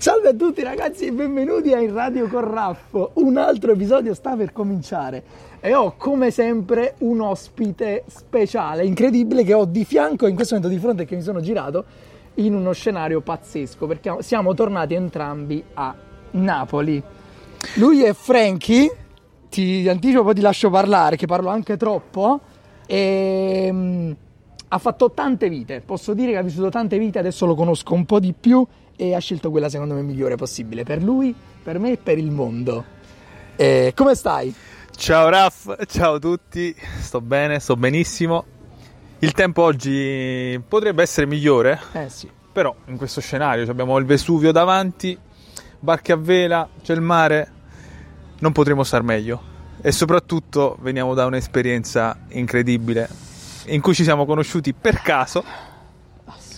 Salve a tutti ragazzi e benvenuti a In Radio con Raffo. Un altro episodio sta per cominciare. E ho come sempre un ospite speciale, incredibile che ho di fianco in questo momento di fronte che mi sono girato in uno scenario pazzesco perché siamo tornati entrambi a Napoli. Lui è Frankie, ti anticipo poi ti lascio parlare che parlo anche troppo. E mm, ha fatto tante vite, posso dire che ha vissuto tante vite, adesso lo conosco un po' di più e ha scelto quella secondo me migliore possibile per lui, per me e per il mondo. E come stai? Ciao Raff, ciao a tutti, sto bene, sto benissimo. Il tempo oggi potrebbe essere migliore, Eh sì. però in questo scenario abbiamo il Vesuvio davanti, barche a vela, c'è il mare, non potremo star meglio. E soprattutto veniamo da un'esperienza incredibile in cui ci siamo conosciuti per caso.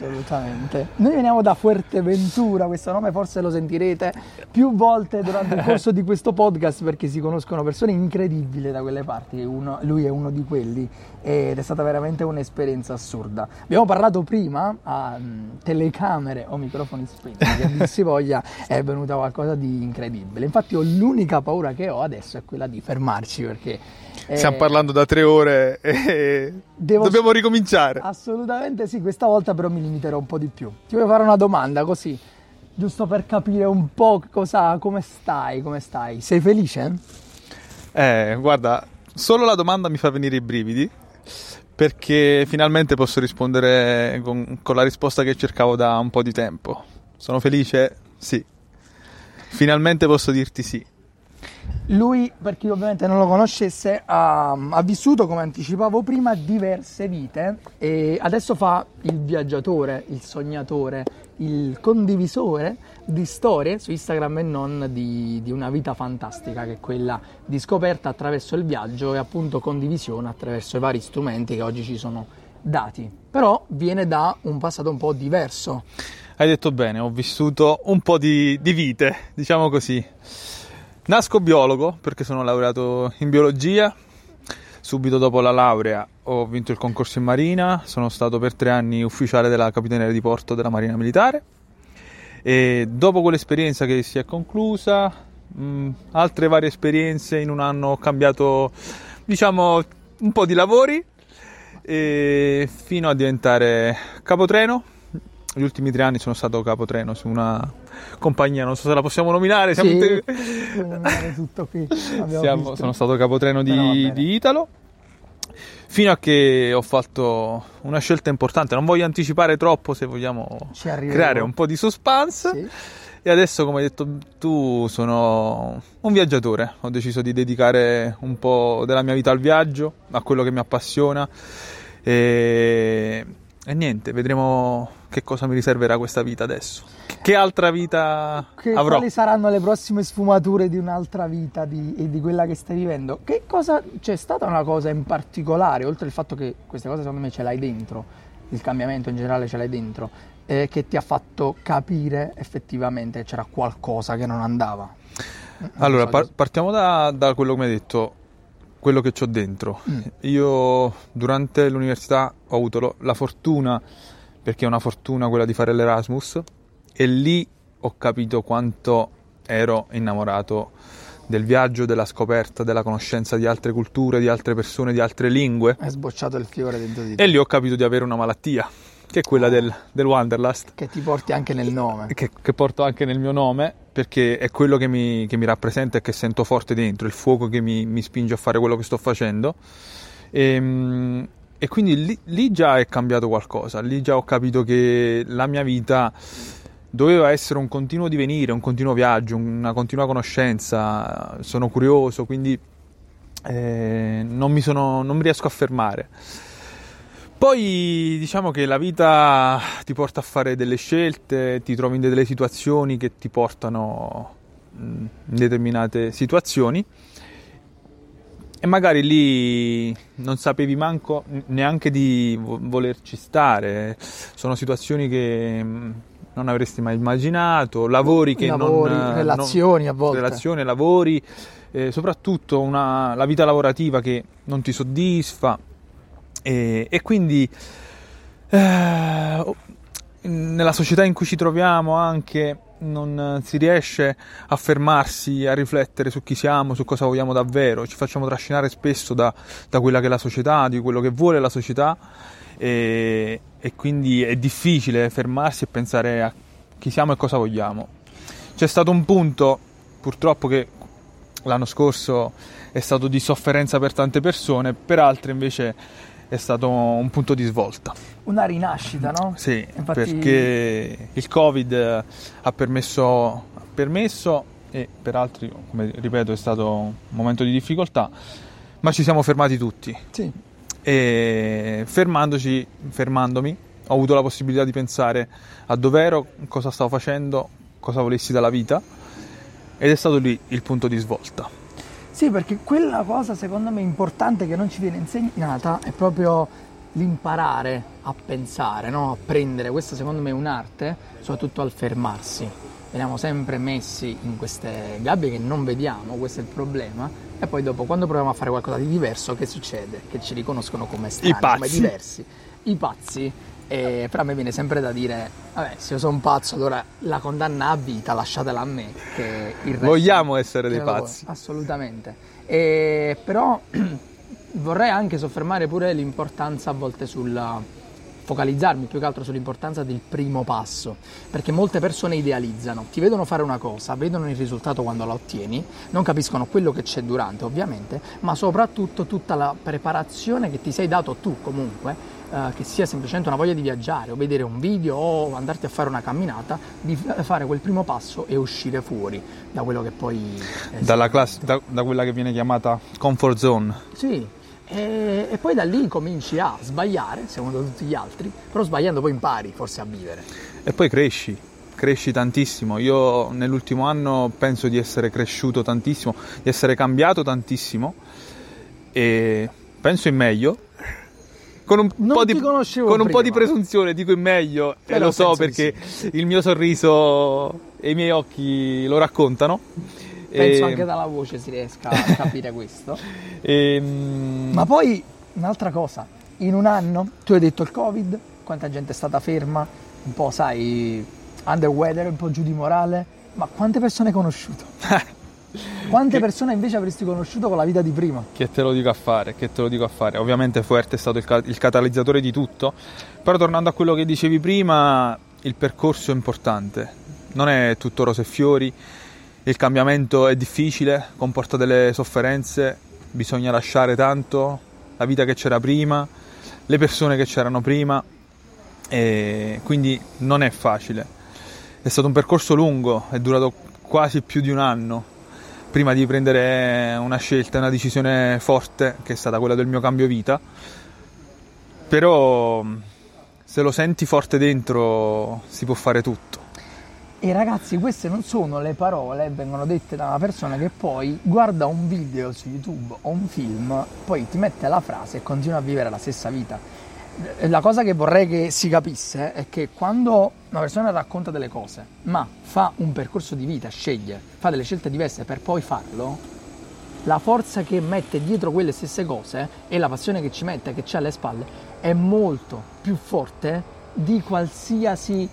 Assolutamente. Noi veniamo da Fuerteventura, questo nome forse lo sentirete più volte durante il corso di questo podcast perché si conoscono persone incredibili da quelle parti, uno- lui è uno di quelli ed è stata veramente un'esperienza assurda. Abbiamo parlato prima a mm, telecamere o microfoni spenti, che si voglia è venuta qualcosa di incredibile. Infatti io l'unica paura che ho adesso è quella di fermarci perché... eh, Stiamo parlando da tre ore e dobbiamo ricominciare. Assolutamente sì, questa volta però mi limiterò un po' di più. Ti voglio fare una domanda così, giusto per capire un po' cosa, come stai, come stai. Sei felice? Eh, guarda, solo la domanda mi fa venire i brividi perché finalmente posso rispondere con, con la risposta che cercavo da un po' di tempo. Sono felice? Sì. Finalmente posso dirti sì. Lui, per chi ovviamente non lo conoscesse, ha, ha vissuto, come anticipavo prima, diverse vite e adesso fa il viaggiatore, il sognatore, il condivisore di storie su Instagram e non di, di una vita fantastica che è quella di scoperta attraverso il viaggio e appunto condivisione attraverso i vari strumenti che oggi ci sono dati. Però viene da un passato un po' diverso. Hai detto bene, ho vissuto un po' di, di vite, diciamo così. Nasco biologo perché sono laureato in biologia. Subito dopo la laurea ho vinto il concorso in marina, sono stato per tre anni ufficiale della capitaneria di porto della Marina Militare. E dopo quell'esperienza che si è conclusa, mh, altre varie esperienze, in un anno ho cambiato, diciamo, un po' di lavori fino a diventare capotreno. Gli ultimi tre anni sono stato capotreno su una compagnia, non so se la possiamo nominare. Siamo Sì, in- puoi nominare tutto qui. siamo- sono stato capotreno di, di Italo. Fino a che ho fatto una scelta importante. Non voglio anticipare troppo se vogliamo creare un po' di suspense. Sì. E adesso, come hai detto tu, sono un viaggiatore. Ho deciso di dedicare un po' della mia vita al viaggio, a quello che mi appassiona. E, e niente, vedremo che cosa mi riserverà questa vita adesso. Che- altra vita Che- avrò? Quali saranno le prossime sfumature di un'altra vita di, e di quella che stai vivendo? Che cosa c'è stata una cosa in particolare, oltre al fatto che queste cose secondo me ce l'hai dentro, il cambiamento in generale ce l'hai dentro, eh, che ti ha fatto capire effettivamente che c'era qualcosa che non andava? Allora, Non so, par- partiamo da, da quello che mi hai detto, quello che ho dentro. Mm. Io durante l'università ho avuto lo- la fortuna, perché è una fortuna quella di fare l'Erasmus, e lì ho capito quanto ero innamorato del viaggio, della scoperta, della conoscenza di altre culture, di altre persone, di altre lingue. È sbocciato il fiore dentro di te, E lì ho capito di avere una malattia, che è quella del, del Wanderlust che ti porti anche nel nome. che, che porto anche nel mio nome perché è quello che mi, che mi rappresenta e che sento forte dentro, il fuoco che mi, mi spinge a fare quello che sto facendo. E, e quindi lì, lì già è cambiato qualcosa, lì già ho capito che la mia vita doveva essere un continuo divenire, un continuo viaggio, una continua conoscenza. Sono curioso, quindi eh, non, mi sono, non mi riesco a fermare. Poi diciamo che la vita ti porta a fare delle scelte, ti trovi in delle situazioni che ti portano mh, in determinate situazioni e magari lì non sapevi manco neanche di vo- volerci stare. Sono situazioni che non avresti mai immaginato, lavori che Lavori, non... relazioni non- a volte. Relazioni, lavori, eh, soprattutto una- la vita lavorativa che non ti soddisfa e, e quindi eh, nella società in cui ci troviamo anche non si riesce a fermarsi, a riflettere su chi siamo, su cosa vogliamo davvero, ci facciamo trascinare spesso da, da quella che è la società, di quello che vuole la società e, e quindi è difficile fermarsi e pensare a chi siamo e cosa vogliamo. C'è stato un punto, purtroppo, che l'anno scorso è stato di sofferenza per tante persone, per altre invece è stato un punto di svolta. Una rinascita, no? Sì, Infatti... perché il Covid ha permesso, ha permesso e per altri, come ripeto, è stato un momento di difficoltà, ma ci siamo fermati tutti. Sì. E fermandoci, fermandomi, ho avuto la possibilità di pensare a dove ero, cosa stavo facendo, cosa volessi dalla vita ed è stato lì il punto di svolta. Sì, perché quella cosa secondo me importante che non ci viene insegnata è proprio l'imparare a pensare, no? a prendere. Questa secondo me è un'arte, soprattutto al fermarsi. Veniamo sempre messi in queste gabbie che non vediamo, questo è il problema. E poi dopo, quando proviamo a fare qualcosa di diverso, che succede? Che ci riconoscono come strani, come diversi. I pazzi e però a me viene sempre da dire, vabbè, se io sono un pazzo, allora la condanna a vita lasciatela a me. Che il resto Vogliamo essere dei pazzi. Assolutamente. E, però vorrei anche soffermare pure l'importanza a volte sulla focalizzarmi più che altro sull'importanza del primo passo, perché molte persone idealizzano, ti vedono fare una cosa, vedono il risultato quando la ottieni, non capiscono quello che c'è durante ovviamente, ma soprattutto tutta la preparazione che ti sei dato tu comunque eh, che sia semplicemente una voglia di viaggiare o vedere un video o andarti a fare una camminata, di fare quel primo passo e uscire fuori da quello che poi... Dalla classe, da, da quella che viene chiamata comfort zone. Sì, e, e, poi da lì cominci a sbagliare, secondo tutti gli altri, però sbagliando poi impari forse a vivere. E poi cresci, cresci tantissimo. Io nell'ultimo anno penso di essere cresciuto tantissimo, di essere cambiato tantissimo e penso in meglio con un, po di, con un po' di, presunzione dico in meglio e lo so perché sì. il mio sorriso e i miei occhi lo raccontano. Penso e... anche dalla voce si riesca a capire questo. E... Ehm, Ma poi un'altra cosa, in un anno tu hai detto il Covid, quanta gente è stata ferma, un po' sai, under weather, un po' giù di morale, ma quante persone hai conosciuto? Quante che... persone invece avresti conosciuto con la vita di prima? Che te lo dico a fare, che te lo dico a fare. Ovviamente Fuerte è stato il, il catalizzatore di tutto, però tornando a quello che dicevi prima, il percorso è importante. Non è tutto rose e fiori, il cambiamento è difficile, comporta delle sofferenze, bisogna lasciare tanto, la vita che c'era prima, le persone che c'erano prima, e quindi non è facile. È stato un percorso lungo, è durato quasi più di un anno, prima di prendere una scelta, una decisione forte, che è stata quella del mio cambio vita. Però se lo senti forte dentro si può fare tutto. E ragazzi, queste non sono le parole, vengono dette da una persona che poi guarda un video su YouTube o un film, poi ti mette la frase e continua a vivere la stessa vita la cosa che vorrei che si capisse è che quando una persona racconta delle cose, ma fa un percorso di vita, sceglie, fa delle scelte diverse per poi farlo, la forza che mette dietro quelle stesse cose e la passione che ci mette, che c'è alle spalle, è molto più forte di qualsiasi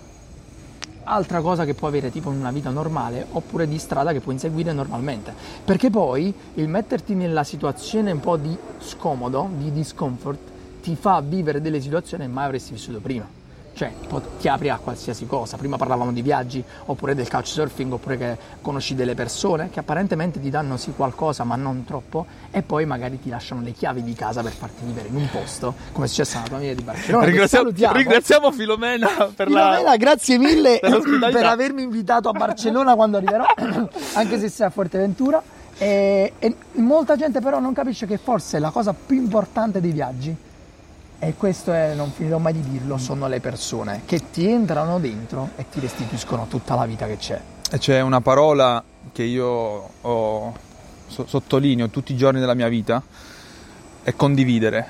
altra cosa che può avere tipo in una vita normale oppure di strada che puoi inseguire normalmente. Perché poi il metterti nella situazione un po' di scomodo, di discomfort, ti fa vivere delle situazioni che mai avresti vissuto prima. Cioè, ti apri a qualsiasi cosa. Prima parlavamo di viaggi, oppure del couchsurfing, oppure che conosci delle persone che apparentemente ti danno sì qualcosa, ma non troppo, e poi magari ti lasciano le chiavi di casa per farti vivere in un posto, come è successo alla tua amica di Barcellona. Ringraziamo, ringraziamo Filomena per Filomena, la... grazie mille per, per avermi invitato a Barcellona quando arriverò, anche se sei a Forteventura. E, e molta gente però non capisce che forse la cosa più importante dei viaggi e questo è, non finirò mai di dirlo, sono le persone che ti entrano dentro e ti restituiscono tutta la vita che c'è. E c'è una parola che io ho, so, sottolineo tutti i giorni della mia vita, è condividere,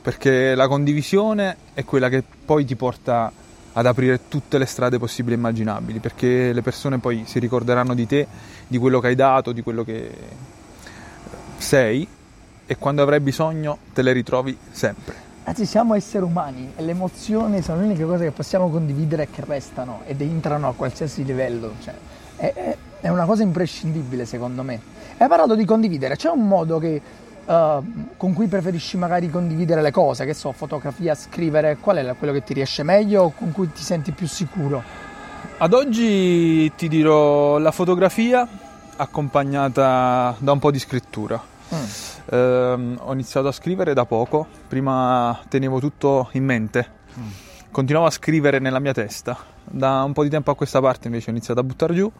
perché la condivisione è quella che poi ti porta ad aprire tutte le strade possibili e immaginabili, perché le persone poi si ricorderanno di te, di quello che hai dato, di quello che sei e quando avrai bisogno te le ritrovi sempre Anzi, siamo esseri umani e le emozioni sono le uniche cose che possiamo condividere e che restano ed entrano a qualsiasi livello. Cioè, è, è, è, una cosa imprescindibile secondo me. Hai parlato di condividere, c'è un modo che, uh, con cui preferisci magari condividere le cose, che so, fotografia, scrivere, qual è quello che ti riesce meglio o con cui ti senti più sicuro? Ad oggi ti dirò la fotografia accompagnata da un po' di scrittura. Mm eh, ho iniziato a scrivere da poco, prima tenevo tutto in mente, mm. continuavo a scrivere nella mia testa. Da un po' di tempo a questa parte invece ho iniziato a buttare giù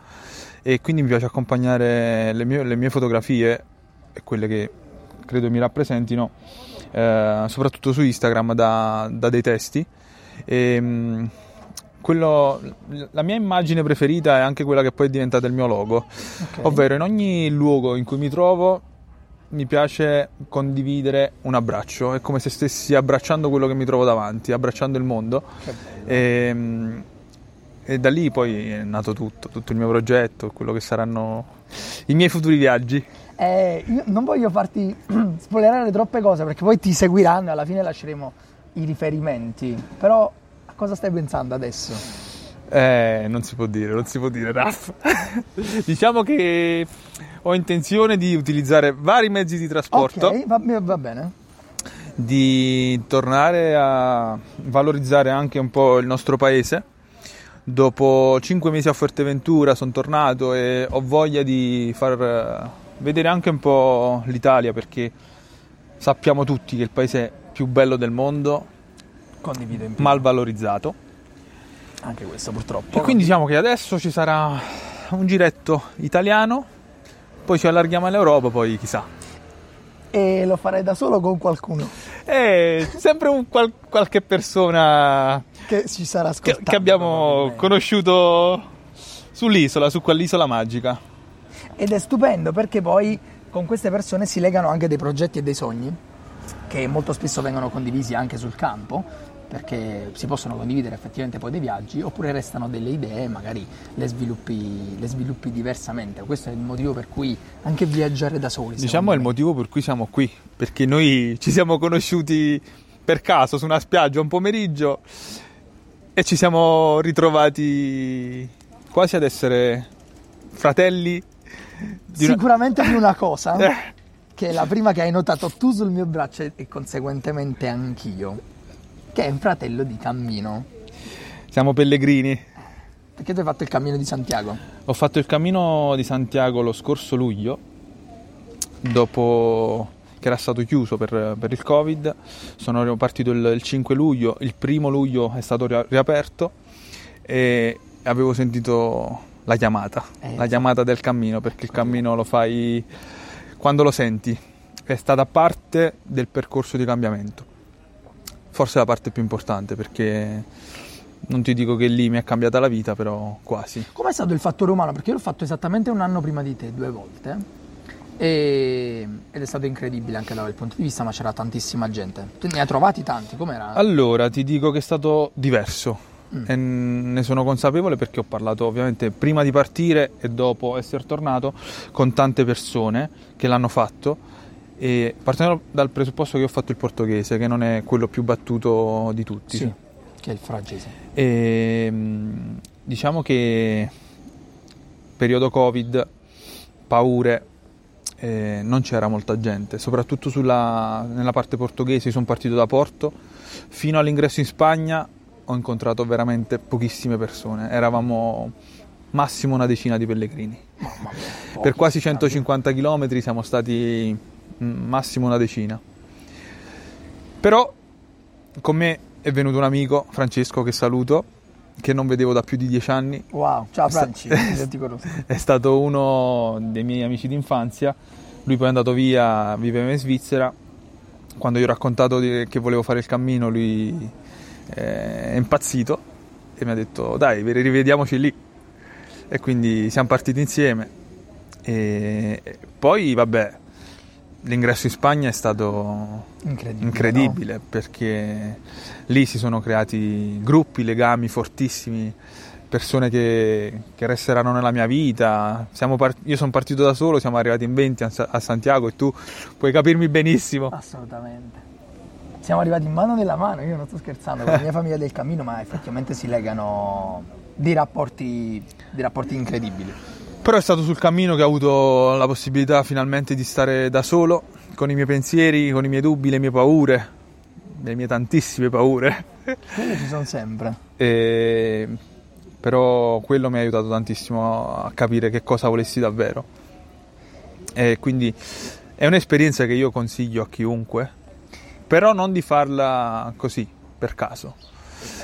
e quindi mi piace accompagnare le mie, le mie fotografie e quelle che credo mi rappresentino, eh, soprattutto su Instagram, da, da dei testi. E, ehm, quello, la mia immagine preferita è anche quella che poi è diventata il mio logo, okay. ovvero in ogni luogo in cui mi trovo mi piace condividere un abbraccio, è come se stessi abbracciando quello che mi trovo davanti, abbracciando il mondo. E, ehm, e, da lì poi è nato tutto, tutto il mio progetto, quello che saranno i miei futuri viaggi. Eh, io non voglio farti spoilerare troppe cose perché poi ti seguiranno e alla fine lasceremo i riferimenti, però a cosa stai pensando adesso? Eh, non si può dire, non si può dire, Raff. diciamo che ho intenzione di utilizzare vari mezzi di trasporto. Ok, va, va bene. Di tornare a valorizzare anche un po' il nostro paese. Dopo cinque mesi a Fuerteventura sono tornato e ho voglia di far eh, vedere anche un po' l'Italia perché sappiamo tutti che è il paese più bello del mondo, mal valorizzato anche questo purtroppo. E quindi diciamo che adesso ci sarà un giretto italiano, poi ci allarghiamo all'Europa, poi chissà. E lo farei da solo con qualcuno? Eh, sempre un qual- qualche persona che ci sarà ascoltando. Che, che abbiamo conosciuto sull'isola, su quell'isola magica. Ed è stupendo perché poi con queste persone si legano anche dei progetti e dei sogni che molto spesso vengono condivisi anche sul campo perché si possono condividere effettivamente poi dei viaggi oppure restano delle idee, magari le sviluppi, le sviluppi diversamente. Questo è il motivo per cui anche viaggiare da soli. Diciamo è il motivo per cui siamo qui, perché noi ci siamo conosciuti per caso su una spiaggia un pomeriggio e ci siamo ritrovati quasi ad essere fratelli. Di Sicuramente una... di una cosa. Eh. Che è la prima che hai notato tu sul mio braccio e conseguentemente anch'io che è un fratello di cammino. Siamo pellegrini. Perché tu hai fatto il cammino di Santiago? Ho fatto il cammino di Santiago lo scorso luglio, dopo che era stato chiuso per, per il Covid. Sono partito il, il, 5 luglio, il primo luglio è stato riaperto e avevo sentito la chiamata, eh, la chiamata del cammino, perché il cammino lo fai quando lo senti. È stata parte del percorso di cambiamento forse la parte più importante perché non ti dico che lì mi è cambiata la vita, però quasi. Com'è stato il fattore umano? Perché io l'ho fatto esattamente un anno prima di te, due volte. E... ed è stato incredibile anche da quel punto di vista, ma c'era tantissima gente. Tu ne hai trovati tanti? Com'era? Allora, ti dico che è stato diverso. Mm. E ne sono consapevole perché ho parlato ovviamente prima di partire e dopo essere tornato con tante persone che l'hanno fatto e partendo dal presupposto che ho fatto il portoghese, che non è quello più battuto di tutti. Sì, che è il francese. E, ehm, diciamo che periodo Covid, paure, eh, non c'era molta gente, soprattutto sulla, nella parte portoghese. Sono partito da Porto, fino all'ingresso in Spagna ho incontrato veramente pochissime persone. Eravamo massimo una decina di pellegrini. Mia, per quasi 150 km siamo stati massimo una decina. Però con me è venuto un amico, Francesco, che saluto, che non vedevo da più di dieci anni. Wow, ciao Franci, è, stato uno dei miei amici d'infanzia, lui poi è andato via, viveva in Svizzera. Quando gli ho raccontato che volevo fare il cammino, lui eh, è impazzito e mi ha detto dai, rivediamoci lì. E quindi siamo partiti insieme. E poi, vabbè, l'ingresso in Spagna è stato incredibile, incredibile no? perché lì si sono creati gruppi, legami fortissimi, persone che, che resteranno nella mia vita. Part- io sono partito da solo, siamo arrivati in 20 a, a Santiago e tu puoi capirmi benissimo. Assolutamente. Siamo arrivati in mano nella mano, io non sto scherzando, con la mia famiglia del cammino, ma effettivamente si legano dei rapporti, dei rapporti incredibili. Però è stato sul cammino che ho avuto la possibilità finalmente di stare da solo, con i miei pensieri, con i miei dubbi, le mie paure, le mie tantissime paure. Quelle ci sono sempre. E... Però quello mi ha aiutato tantissimo a capire che cosa volessi davvero. E quindi è un'esperienza che io consiglio a chiunque, però non di farla così, per caso.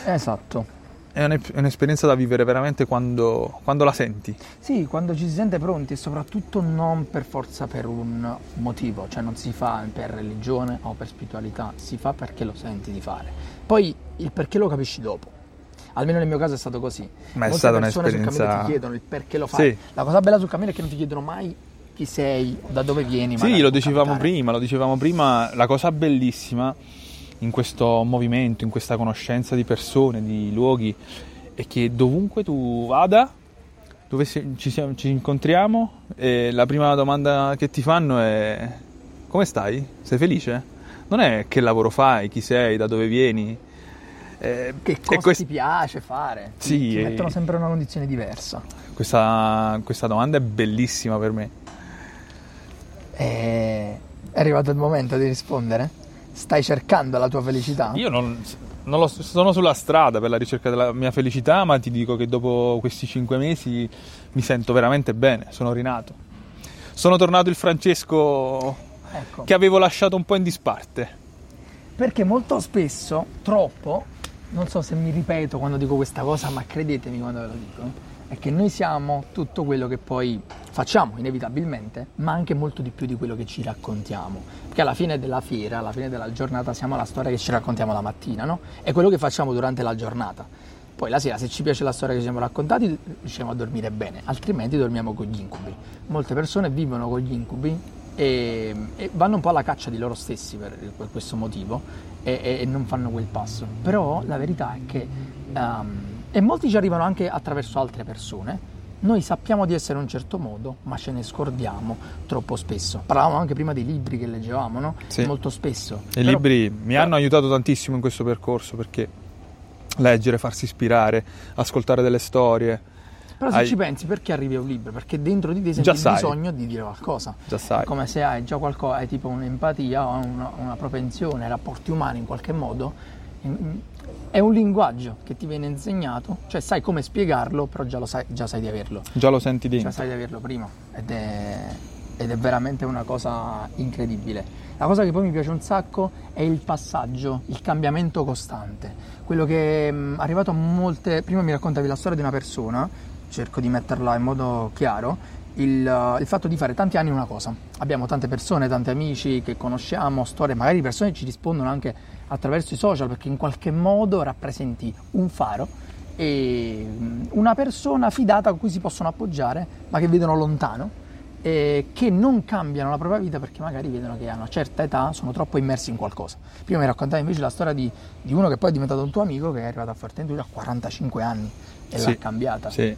Esatto. È un'esperienza da vivere veramente quando, quando, la senti. Sì, quando ci si sente pronti e soprattutto non per forza per un motivo, cioè non si fa per religione o per spiritualità, si fa perché lo senti di fare. Poi il perché lo capisci dopo. Almeno nel mio caso è stato così. Ma è Molte stata persone sul un'esperienza... cammino ti chiedono il perché lo fai. Sì. La cosa bella sul cammino è che non ti chiedono mai chi sei, da dove vieni. Sì, lo dicevamo capitare. prima, lo dicevamo prima, la cosa bellissima in questo movimento, in questa conoscenza di persone, di luoghi, è che dovunque tu vada, dove si- ci, siamo- ci incontriamo, e la prima domanda che ti fanno è come stai? Sei felice? Non è che lavoro fai, chi sei, da dove vieni. Eh, Che e cosa quest- ti piace fare? Sì, ti e- mettono sempre in una condizione diversa. questa, questa domanda è bellissima per me. E è arrivato il momento di rispondere? Stai cercando la tua felicità? Io non, non lo- sono sulla strada per la ricerca della mia felicità, ma ti dico che dopo questi cinque mesi mi sento veramente bene, sono rinato. Sono tornato il Francesco Ecco. che avevo lasciato un po' in disparte. Perché molto spesso, troppo, non so se mi ripeto quando dico questa cosa, ma credetemi quando ve lo dico, è che noi siamo tutto quello che poi facciamo inevitabilmente, ma anche molto di più di quello che ci raccontiamo. Perché alla fine della fiera, alla fine della giornata, siamo la storia che ci raccontiamo la mattina, no? È quello che facciamo durante la giornata. Poi la sera, se ci piace la storia che ci siamo raccontati, riusciamo a dormire bene, altrimenti dormiamo con gli incubi. Molte persone vivono con gli incubi e, e vanno un po' alla caccia di loro stessi per, per questo motivo e, e- non fanno quel passo. Però la verità è che, ehm, e molti ci arrivano anche attraverso altre persone, noi sappiamo di essere in un certo modo, ma ce ne scordiamo troppo spesso. Parlavamo anche prima dei libri che leggevamo, no? Sì. Molto spesso. I Però- libri mi hanno aiutato tantissimo in questo percorso perché leggere, farsi ispirare, ascoltare delle storie, Però se Hai- ci pensi, perché arrivi a un libro? Perché dentro di te senti il bisogno di dire qualcosa. già sai. È come se hai già qualcosa, hai tipo un'empatia o una, una propensione ai rapporti umani in qualche modo. È un linguaggio che ti viene insegnato, cioè sai come spiegarlo, però già, lo sai, già sai di averlo. Già lo senti Già dentro. sai di averlo prima ed è, ed è veramente una cosa incredibile. La cosa che poi mi piace un sacco è il passaggio, il cambiamento costante. Quello che è arrivato a molte... Prima mi raccontavi la storia di una persona, cerco di metterla in modo chiaro, il, il fatto di fare tanti anni una cosa. Abbiamo tante persone, tanti amici che conosciamo, storie, magari persone ci rispondono anche attraverso i social perché in qualche modo rappresenti un faro e mm, una persona fidata a cui si possono appoggiare ma che vedono lontano e che non cambiano la propria vita perché magari vedono che a una certa età sono troppo immersi in qualcosa. Prima mi raccontavi invece la storia di, di uno che poi è diventato un tuo amico che è arrivato a Fortentuna a 45 anni e Sì, l'ha cambiata. Sì.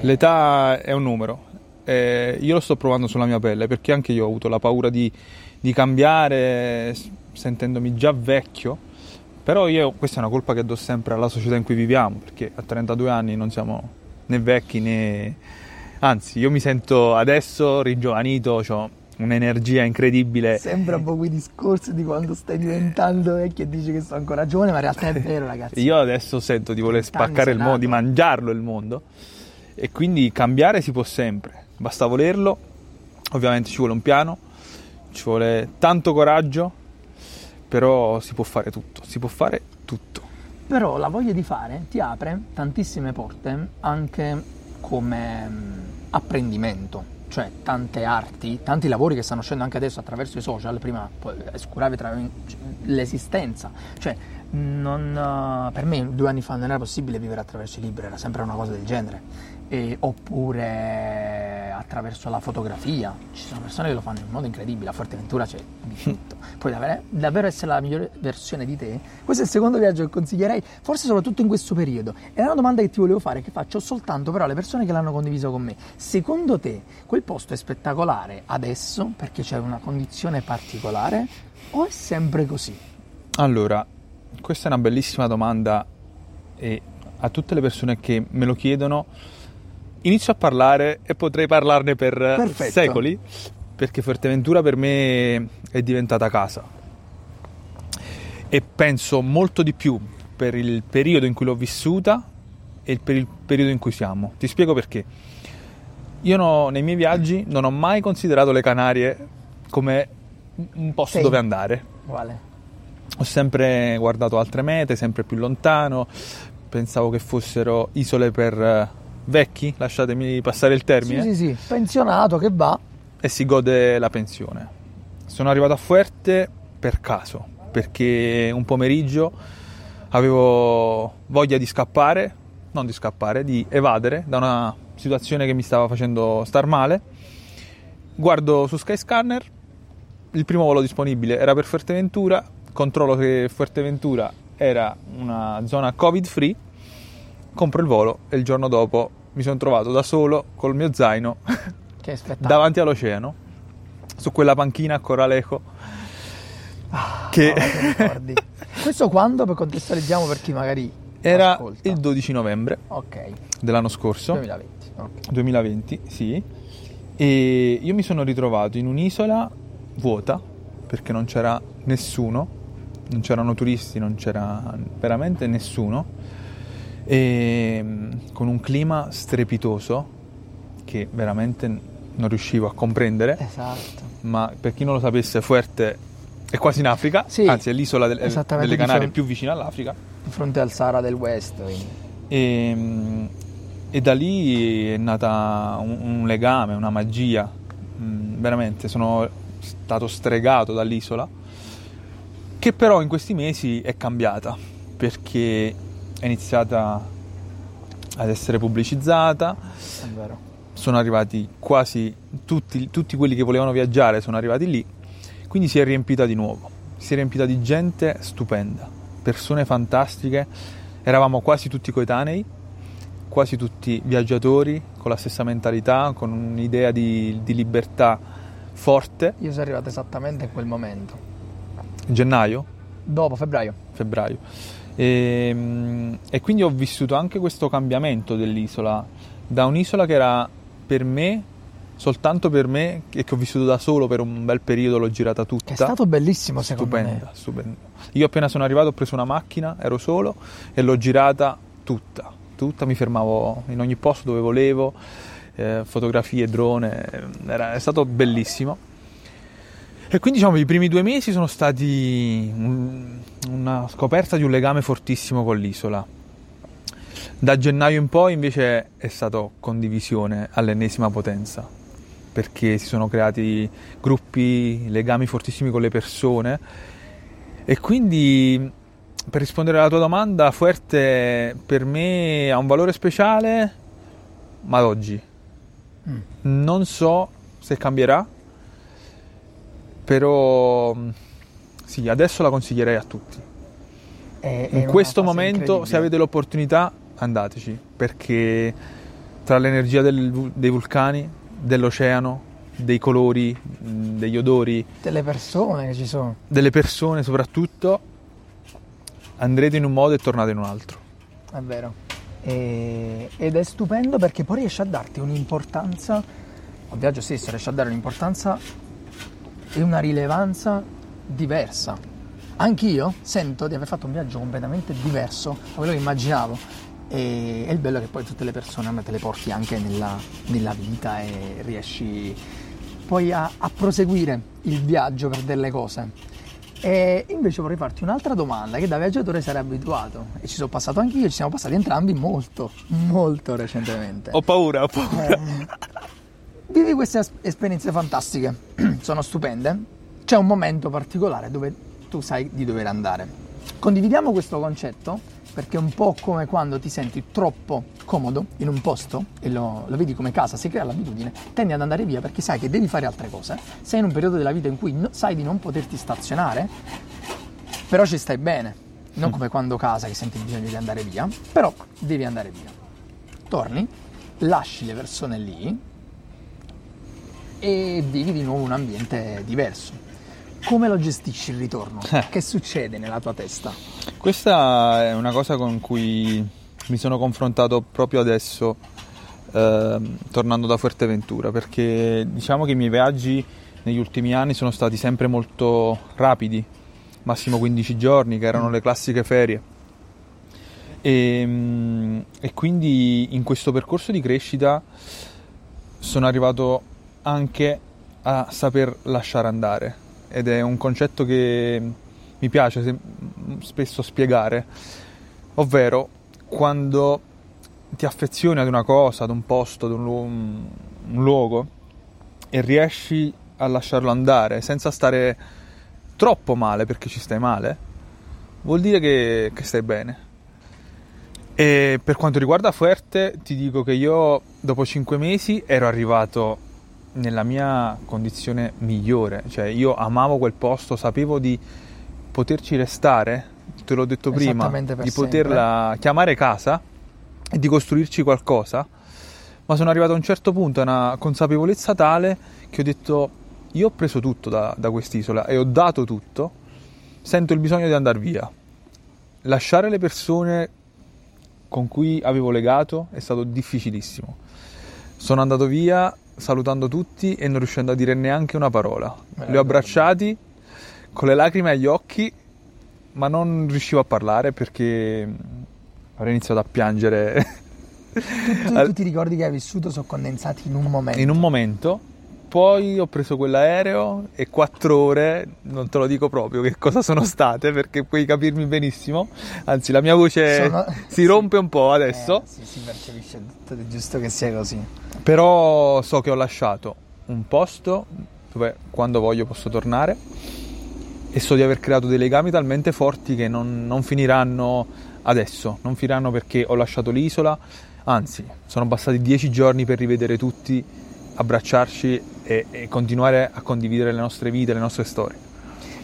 L'età è un numero. Eh, io lo sto provando sulla mia pelle perché anche io ho avuto la paura di, di cambiare sentendomi già vecchio. Però io questa è una colpa che do sempre alla società in cui viviamo perché a 32 anni non siamo né vecchi né... Anzi, io mi sento adesso ringiovanito, ho un'energia incredibile. Sembra un po' quei discorsi di quando stai diventando vecchio e dici che sono ancora giovane, ma in realtà è vero, ragazzi. Io adesso sento di voler spaccare il mondo, di mangiarlo il mondo. E quindi cambiare si può sempre, basta volerlo. Ovviamente ci vuole un piano, ci vuole tanto coraggio, però si può fare tutto, si può fare tutto. Però la voglia di fare ti apre tantissime porte anche come mm, apprendimento, cioè tante arti, tanti lavori che stanno uscendo anche adesso attraverso i social, prima poi oscuravi tra l'esistenza, cioè non, eh, per me due anni fa non era possibile vivere attraverso i libri, era sempre una cosa del genere, E- oppure attraverso la fotografia, ci sono persone che lo fanno in modo incredibile, a Forteventura c'è di tutto, puoi davvero, davvero essere la migliore versione di te, questo è il secondo viaggio che consiglierei, forse soprattutto in questo periodo, è una domanda che ti volevo fare, che faccio soltanto però alle persone che l'hanno condiviso con me, secondo te quel posto è spettacolare adesso perché c'è una condizione particolare o è sempre così? Allora, questa è una bellissima domanda e a tutte le persone che me lo chiedono inizio a parlare e potrei parlarne per Perfetto. secoli perché Fuerteventura per me è diventata casa e penso molto di più per il periodo in cui l'ho vissuta e per il periodo in cui siamo. Ti spiego perché. Io no- nei miei viaggi non ho mai considerato le Canarie come un posto Sì. dove andare. Uguale. Ho sempre guardato altre mete, sempre più lontano. Pensavo che fossero isole per eh, vecchi, lasciatemi passare il termine, Sì, sì, sì, pensionato che va. e si gode la pensione. Sono arrivato a Fuerte per caso, perché un pomeriggio avevo voglia di scappare, non di scappare, di evadere da una situazione che mi stava facendo star male. Guardo su Skyscanner, il primo volo disponibile era per Fuerteventura, controllo che Fuerteventura era una zona covid free, compro il volo e il giorno dopo mi sono trovato da solo col mio zaino davanti all'oceano, su quella panchina a Coralejo. che Ah, che ricordi. Questo quando? Per contestualizziamo per chi magari era ascolta. il 12 novembre Ok, dell'anno scorso, 2020. ok. 2020, sì. E io mi sono ritrovato in un'isola vuota perché non c'era nessuno, non c'erano turisti, non c'era veramente nessuno. E mm, con un clima strepitoso che veramente non riuscivo a comprendere. Esatto. ma per chi non lo sapesse, Fuerte è quasi in Africa, Sì, anzi è l'isola del- delle Canarie più vicina all'Africa. Di fronte al Sahara del West. E, mm, e da lì è nata un, un legame, una magia. Mm, veramente sono stato stregato dall'isola, che però in questi mesi è cambiata perché è iniziata ad essere pubblicizzata. Sono arrivati quasi tutti, tutti quelli che volevano viaggiare sono arrivati lì, quindi si è riempita di nuovo, si è riempita di gente stupenda, persone fantastiche, eravamo quasi tutti coetanei, quasi tutti viaggiatori con la stessa mentalità, con un'idea di, di libertà forte. Io sono arrivato esattamente in quel momento. Gennaio, Dopo febbraio. febbraio. E, mm, e quindi ho vissuto anche questo cambiamento dell'isola, da un'isola che era per me, soltanto per me, e che ho vissuto da solo per un bel periodo, l'ho girata tutta. È stato bellissimo secondo stupenda, me. stupenda. Io appena sono arrivato ho preso una macchina, ero solo e l'ho girata tutta, tutta, mi fermavo in ogni posto dove volevo, eh, fotografie, drone, era, è stato bellissimo. E quindi diciamo i primi due mesi sono stati un- una scoperta di un legame fortissimo con l'isola. Da gennaio in poi invece è stato condivisione all'ennesima potenza, perché si sono creati gruppi, legami fortissimi con le persone e quindi per rispondere alla tua domanda, Fuerte per me ha un valore speciale, ma ad oggi Mm. non so se cambierà, però sì, adesso la consiglierei a tutti. È- è In una questo fase momento, se avete l'opportunità, andateci, perché tra l'energia del- dei vulcani, dell'oceano, dei colori, degli odori, Delle persone che ci sono. delle persone soprattutto, andrete in un modo e tornate in un altro. È vero. E- ed è stupendo perché poi riesce a darti un'importanza, al viaggio stesso riesce a dare un'importanza e una rilevanza diversa. Anch'io sento di aver fatto un viaggio completamente diverso da quello che immaginavo. E, e il bello è che poi tutte le persone a me te le porti anche nella, nella vita e riesci poi a, a proseguire il viaggio per delle cose. E invece vorrei farti un'altra domanda che da viaggiatore sarei abituato e ci sono passato anch'io, ci siamo passati entrambi molto, molto recentemente. Ho paura, ho paura. Eh, vivi queste esperienze fantastiche, sono stupende. C'è un momento particolare dove tu sai di dover andare. Condividiamo questo concetto perché è un po' come quando ti senti troppo comodo in un posto e lo, lo vedi come casa, si crea l'abitudine, tendi ad andare via perché sai che devi fare altre cose. Sei in un periodo della vita in cui no- sai di non poterti stazionare, però ci stai bene. Non come quando casa che senti il bisogno di andare via, però devi andare via. Torni, lasci le persone lì e vivi di nuovo un ambiente diverso. Come lo gestisci il ritorno? Eh. Che succede nella tua testa? Questa è una cosa con cui mi sono confrontato proprio adesso, ehm, tornando da Fuerteventura, perché diciamo che i miei viaggi negli ultimi anni sono stati sempre molto rapidi, massimo 15 giorni, che erano le classiche ferie. E, mm, e quindi in questo percorso di crescita sono arrivato anche a saper lasciare andare ed è un concetto che mi piace spesso spiegare, ovvero quando ti affezioni ad una cosa, ad un posto, ad un, lu- un luogo e riesci a lasciarlo andare senza stare troppo male perché ci stai male, vuol dire che, che stai bene. E per quanto riguarda Fuerte, ti dico che io dopo 5 mesi ero arrivato nella mia condizione migliore, cioè io amavo quel posto, sapevo di poterci restare, te l'ho detto prima, di poterla chiamare casa e di costruirci qualcosa, ma sono arrivato a un certo punto a una consapevolezza tale che ho detto io ho preso tutto da, da quest'isola e ho dato tutto, sento il bisogno di andare via. Lasciare le persone con cui avevo legato è stato difficilissimo. Sono andato via salutando tutti e non riuscendo a dire neanche una parola. Li ho abbracciati con le lacrime agli occhi, ma non riuscivo a parlare perché avrei iniziato a piangere Tu, tu- Al- tutti i ricordi che hai vissuto sono condensati in un momento. in un momento. Poi ho preso quell'aereo e quattro ore, non te lo dico proprio che cosa sono state perché puoi capirmi benissimo. Anzi, la mia voce Sono- si rompe un po' adesso. Eh, sì, si percepisce tutto, ed è giusto che sia così. Però so che ho lasciato un posto dove quando voglio posso tornare e so di aver creato dei legami talmente forti che non, non finiranno adesso, non finiranno perché ho lasciato l'isola, anzi sono bastati dieci giorni per rivedere tutti, abbracciarci e, e continuare a condividere le nostre vite, le nostre storie.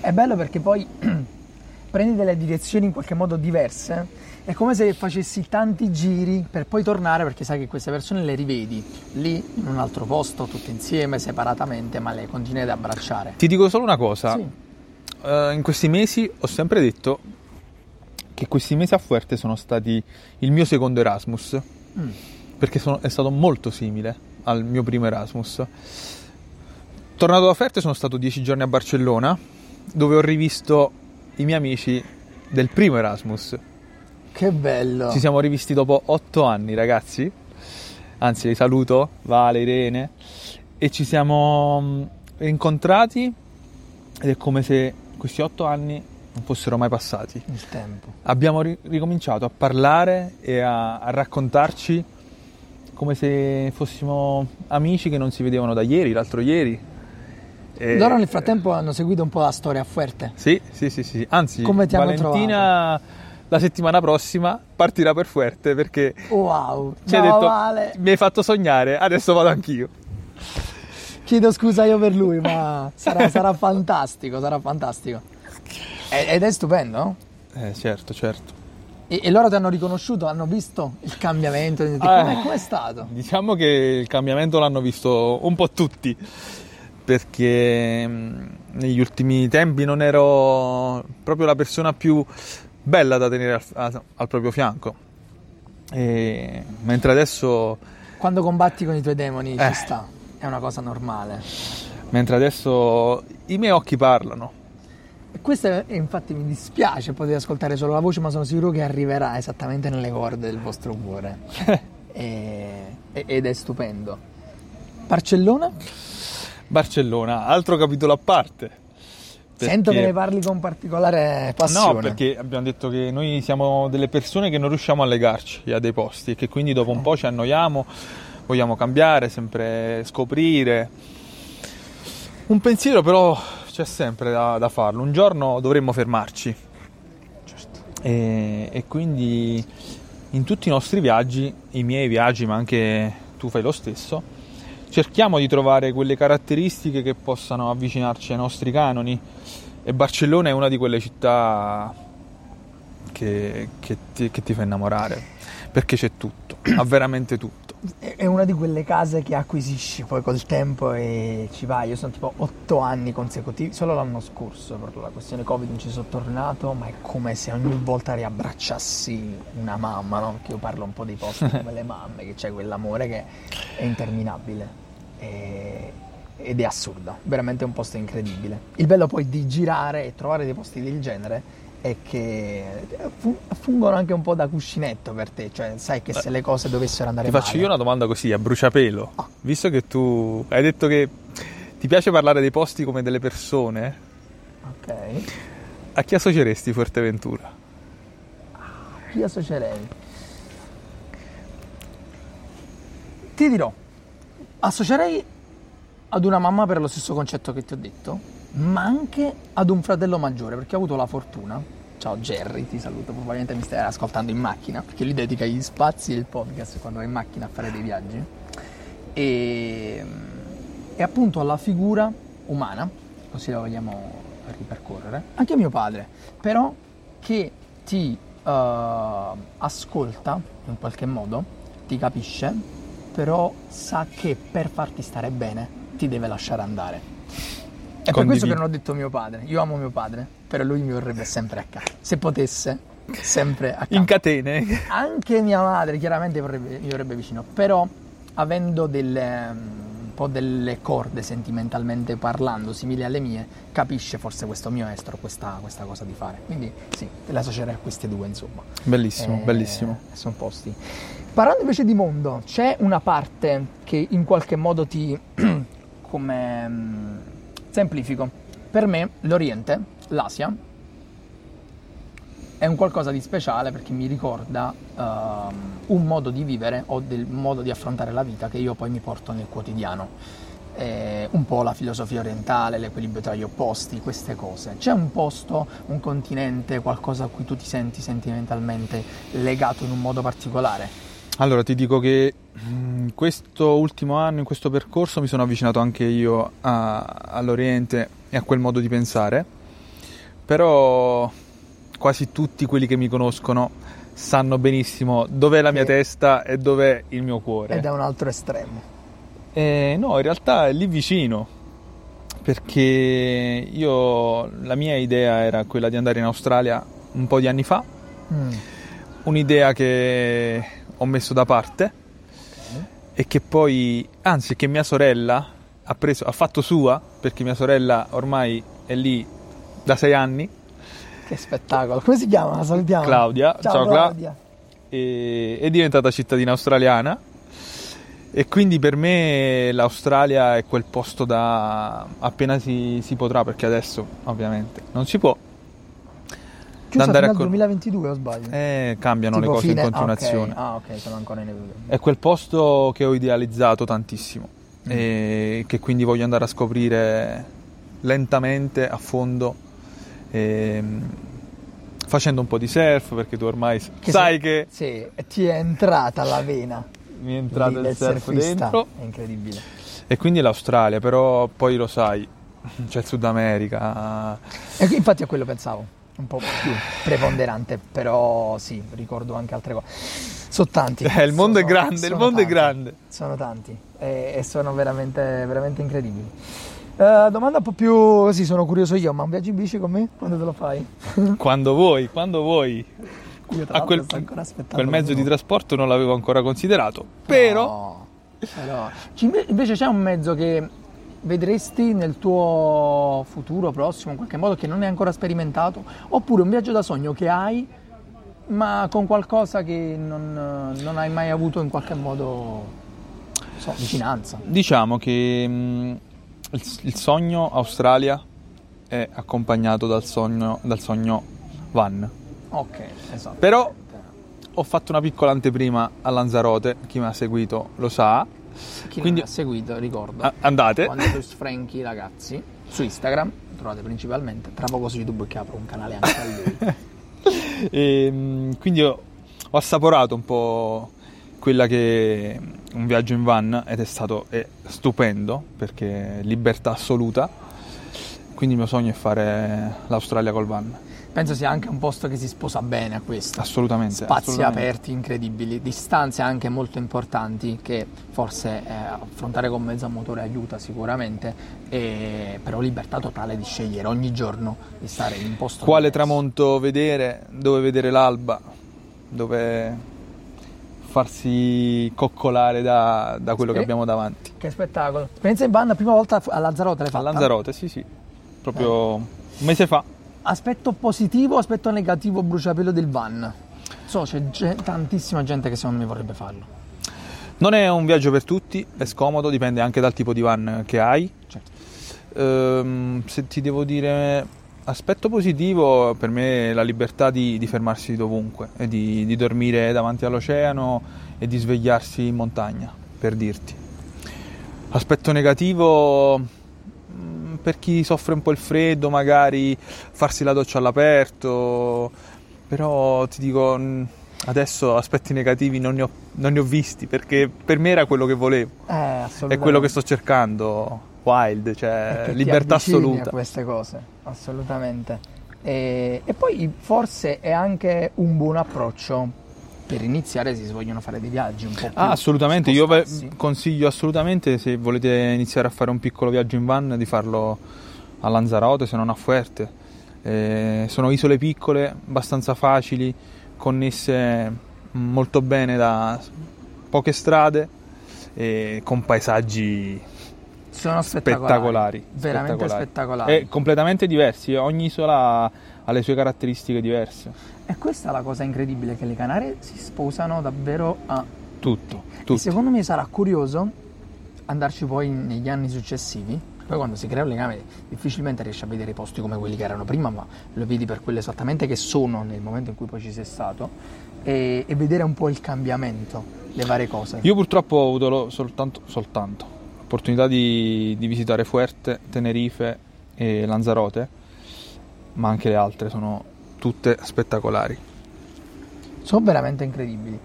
È bello perché poi prendi delle direzioni in qualche modo diverse. È come se facessi tanti giri per poi tornare perché sai che queste persone le rivedi lì in un altro posto, tutte insieme, separatamente, ma le continui ad abbracciare. Ti dico solo una cosa, Sì. Eh, in questi mesi ho sempre detto che questi mesi a Fuerte sono stati il mio secondo Erasmus, Mm. perché sono- è stato molto simile al mio primo Erasmus. Tornato da Fuerte sono stato dieci giorni a Barcellona, dove ho rivisto i miei amici del primo Erasmus. Che bello. Ci siamo rivisti dopo otto anni, ragazzi. Anzi, li saluto, Vale, Irene. E ci siamo mm, incontrati ed è come se questi otto anni non fossero mai passati. Il tempo. Abbiamo ri- ricominciato a parlare e a, a raccontarci come se fossimo amici che non si vedevano da ieri, l'altro ieri. E- Loro nel frattempo hanno seguito un po' la storia a Fuerte. Sì, sì, sì, sì. Anzi, Come ti hanno Valentina la settimana prossima partirà per Fuerte perché Wow. ci ha detto Vale. mi hai fatto sognare, adesso vado anch'io. Chiedo scusa io per lui, ma sarà, sarà fantastico, sarà fantastico. Ed è stupendo, no? Eh, certo, certo. E, e loro ti hanno riconosciuto, hanno visto il cambiamento. Eh. Com'è, com'è stato? Diciamo che il cambiamento l'hanno visto un po' tutti, perché mh, negli ultimi tempi non ero proprio la persona più bella da tenere al, a- al proprio fianco. E- mentre adesso, Quando combatti con i tuoi demoni Eh. ci sta, è una cosa normale. mentre adesso i miei occhi parlano. E questo è, infatti mi dispiace poter ascoltare solo la voce, ma sono sicuro che arriverà esattamente nelle corde del vostro cuore. E- ed è stupendo. Barcellona? Barcellona, altro capitolo a parte. Sento che Perché- ne parli con particolare passione. No, perché abbiamo detto che noi siamo delle persone che non riusciamo a legarci a dei posti e che quindi dopo un po' ci annoiamo, vogliamo cambiare, sempre scoprire. Un pensiero però c'è sempre da, da farlo, un giorno dovremmo fermarci. E, e quindi in tutti i nostri viaggi, i miei viaggi, ma anche tu fai lo stesso, cerchiamo di trovare quelle caratteristiche che possano avvicinarci ai nostri canoni e Barcellona è una di quelle città che, che ti, che ti fa innamorare perché c'è tutto, ha veramente tutto. È una di quelle case che acquisisci poi col tempo e ci vai. Io sono tipo otto anni consecutivi, solo l'anno scorso per la questione Covid non ci sono tornato, ma è come se ogni volta riabbracciassi una mamma, no? Che io parlo un po' dei posti come le mamme, che c'è quell'amore che è interminabile. E... Ed è assurdo, veramente un posto incredibile. Il bello poi di girare e trovare dei posti del genere e che fungono anche un po' da cuscinetto per te, cioè sai che se le cose dovessero andare Ti male... Ti faccio io una domanda così, a bruciapelo. Oh. Visto che tu hai detto che ti piace parlare dei posti come delle persone, ok. A chi associeresti Fuerteventura? A chi associerei? Ti dirò, associerei ad una mamma per lo stesso concetto che ti ho detto, ma anche ad un fratello maggiore, perché ho avuto la fortuna. Ciao Jerry, ti saluto, probabilmente mi stai ascoltando in macchina, perché lui dedica gli spazi del podcast quando vai in macchina a fare dei viaggi. E, e appunto alla figura umana, così la vogliamo ripercorrere, anche mio padre, però che ti uh, ascolta in qualche modo, ti capisce, però sa che per farti stare bene ti deve lasciare andare. È per questo che non ho detto mio padre. Io amo mio padre, però lui mi vorrebbe sempre a casa. Se potesse, sempre a casa. In catene. Anche mia madre chiaramente vorrebbe, mi vorrebbe vicino, però avendo delle, un po' delle corde sentimentalmente parlando simili alle mie, capisce forse questo mio estro, questa, questa cosa di fare. Quindi sì, la associerei a queste due, insomma. Bellissimo, eh, bellissimo. Sono posti. Parlando invece di mondo, c'è una parte che in qualche modo ti come mm, Semplifico. Per me l'Oriente, l'Asia, è un qualcosa di speciale perché mi ricorda uh, un modo di vivere o del modo di affrontare la vita che io poi mi porto nel quotidiano. Eh, un po' la filosofia orientale, l'equilibrio tra gli opposti, queste cose. C'è un posto, un continente, qualcosa a cui tu ti senti sentimentalmente legato in un modo particolare? Allora ti dico che in questo ultimo anno, in questo percorso, mi sono avvicinato anche io a, all'Oriente e a quel modo di pensare, però quasi tutti quelli che mi conoscono sanno benissimo dov'è la mia che... testa e dov'è il mio cuore. Ed è un altro estremo. Eh, no, in realtà è lì vicino, perché io la mia idea era quella di andare in Australia un po' di anni fa, mm. un'idea che ho messo da parte e che poi, anzi, che mia sorella ha, preso, ha fatto sua, perché mia sorella ormai è lì da sei anni. Che spettacolo! Come si chiama? La salutiamo. Claudia. Ciao, Ciao Claudia. E, è diventata cittadina australiana. E quindi per me l'Australia è quel posto da appena si, si potrà, perché adesso ovviamente non si può, Chiusa fino al 2022 o sbaglio? Eh, cambiano tipo le cose fine... in continuazione. Ah, ok, ah, okay sono ancora in evoluzione. È quel posto che ho idealizzato tantissimo mm. e che quindi voglio andare a scoprire lentamente, a fondo, e, ehm, facendo un po' di surf perché tu ormai che sai se... che... Sì, ti è entrata la vena. Mi è entrato il surf surfista. dentro. È incredibile. E quindi l'Australia, però poi lo sai, c'è il Sud America. E infatti a quello pensavo un po' più preponderante, però sì, ricordo anche altre cose. Sono tanti. Eh, il mondo sono, è grande, il mondo tanti, è grande. Sono tanti e, e sono veramente, veramente incredibili. Uh, domanda un po' più così, sono curioso io, ma un viaggio in bici con me? Quando te lo fai? quando vuoi, quando vuoi. Io a quel, quel mezzo di trasporto non l'avevo ancora considerato, però... No, però... Invece c'è un mezzo che vedresti nel tuo futuro prossimo in qualche modo che non hai ancora sperimentato? Oppure un viaggio da sogno che hai ma con qualcosa che non, non hai mai avuto in qualche modo so, vicinanza? Diciamo che mh, mm, il, il, sogno Australia è accompagnato dal sogno, dal sogno van. Ok, esatto. Però ho fatto una piccola anteprima a Lanzarote, chi mi ha seguito lo sa, chi Quindi, ha seguito, ricordo. A- andate. Quando su Frankie ragazzi, su Instagram, trovate principalmente, tra poco su YouTube che apro un canale anche a lui. e, ehm, quindi ho, ho assaporato un po' quella che un viaggio in van ed è stato è stupendo perché libertà assoluta. Quindi il mio sogno è fare l'Australia col van. Penso sia anche un posto che si sposa bene a questo. Assolutamente. Spazi assolutamente. aperti incredibili, distanze anche molto importanti che forse eh, affrontare con mezzo a motore aiuta sicuramente, e, però libertà totale di scegliere ogni giorno di stare in un posto Quale diverso. tramonto vedere, dove vedere l'alba, dove farsi coccolare da, da quello Sì. che abbiamo davanti. Che spettacolo. Esperienza in van, prima volta a Lanzarote l'hai A fatta? Lanzarote, sì, sì, proprio un mese fa. Aspetto positivo, aspetto negativo bruciapelo del van. So, c'è ge- tantissima gente che secondo me vorrebbe farlo. Non è un viaggio per tutti, è scomodo, dipende anche dal tipo di van che hai. Certo. Ehm, se ti devo dire aspetto positivo, per me è la libertà di, di fermarsi dovunque e di, di dormire davanti all'oceano e di svegliarsi in montagna, per dirti. Aspetto negativo per chi soffre un po' il freddo, magari farsi la doccia all'aperto, però ti dico mm, adesso aspetti negativi non ne ho, non ne ho visti perché per me era quello che volevo, Eh, è quello che sto cercando. Wild, cioè libertà assoluta. a queste cose, assolutamente. E, e poi forse è anche un buon approccio per iniziare si vogliono fare dei viaggi un po' più Ah, assolutamente, io consiglio assolutamente se volete iniziare a fare un piccolo viaggio in van di farlo a Lanzarote, se non a Fuerte. Eh, sono isole piccole, abbastanza facili, connesse molto bene da poche strade e con paesaggi Sono spettacolari. spettacolari. Veramente spettacolari. spettacolari. E completamente diversi, ogni isola ha- le sue caratteristiche diverse. E questa è la cosa incredibile, che le Canarie si sposano davvero a Tutto, E tutto. secondo me sarà curioso andarci poi negli anni successivi. Poi quando si crea un legame difficilmente riesci a vedere i posti come quelli che erano prima, ma lo vedi per quello esattamente che sono nel momento in cui poi ci sei stato e, e vedere un po' il cambiamento, le varie cose. Io purtroppo ho avuto lo- soltanto, soltanto l'opportunità di, di visitare Fuerte, Tenerife e Lanzarote, ma anche le altre sono tutte spettacolari. Sono veramente incredibili.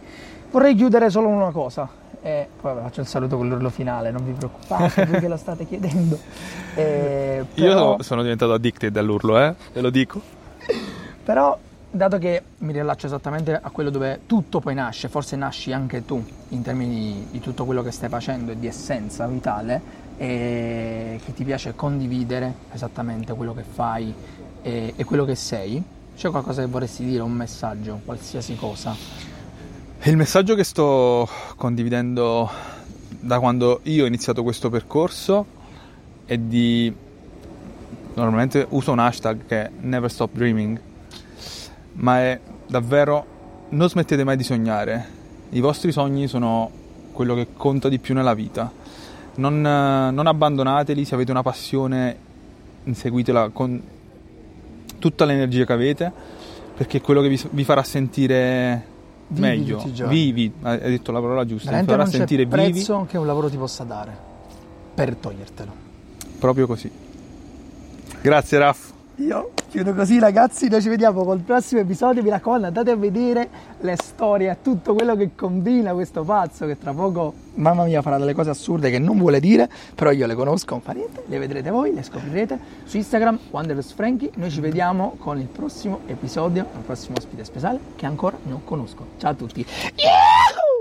Vorrei chiudere solo una cosa. E poi vabbè, faccio il saluto con l'urlo finale, non vi preoccupate voi che lo state chiedendo. Eh, però- Io sono diventato addicted all'urlo, eh? Ve lo dico. Però, dato che mi riallaccio esattamente a quello dove tutto poi nasce, forse nasci anche tu in termini di, tutto quello che stai facendo e di essenza vitale, e che ti piace condividere esattamente quello che fai e, e quello che sei, c'è qualcosa che vorresti dire, un messaggio, qualsiasi cosa? Il messaggio che sto condividendo da quando io ho iniziato questo percorso è di normalmente uso un hashtag che è never stop dreaming ma è davvero non smettete mai di sognare. I vostri sogni sono quello che conta di più nella vita. Non, non abbandonateli se avete una passione inseguitela con tutta l'energia che avete perché è quello che vi, vi farà sentire Vivi meglio. vivi hai detto la parola giusta vi farà non c'è sentire vivi. prezzo che un lavoro ti possa dare per togliertelo. proprio così. Grazie Raff Io chiudo così ragazzi, noi ci vediamo col prossimo episodio, mi raccomando andate a vedere le storie, tutto quello che combina questo pazzo che tra poco, mamma mia, farà delle cose assurde che non vuole dire, però io le conosco, non fa niente, le vedrete voi, le scoprirete su Instagram, Wanderers Frankie, noi ci vediamo con il prossimo episodio, il prossimo ospite speciale che ancora non conosco. Ciao a tutti! Yeah!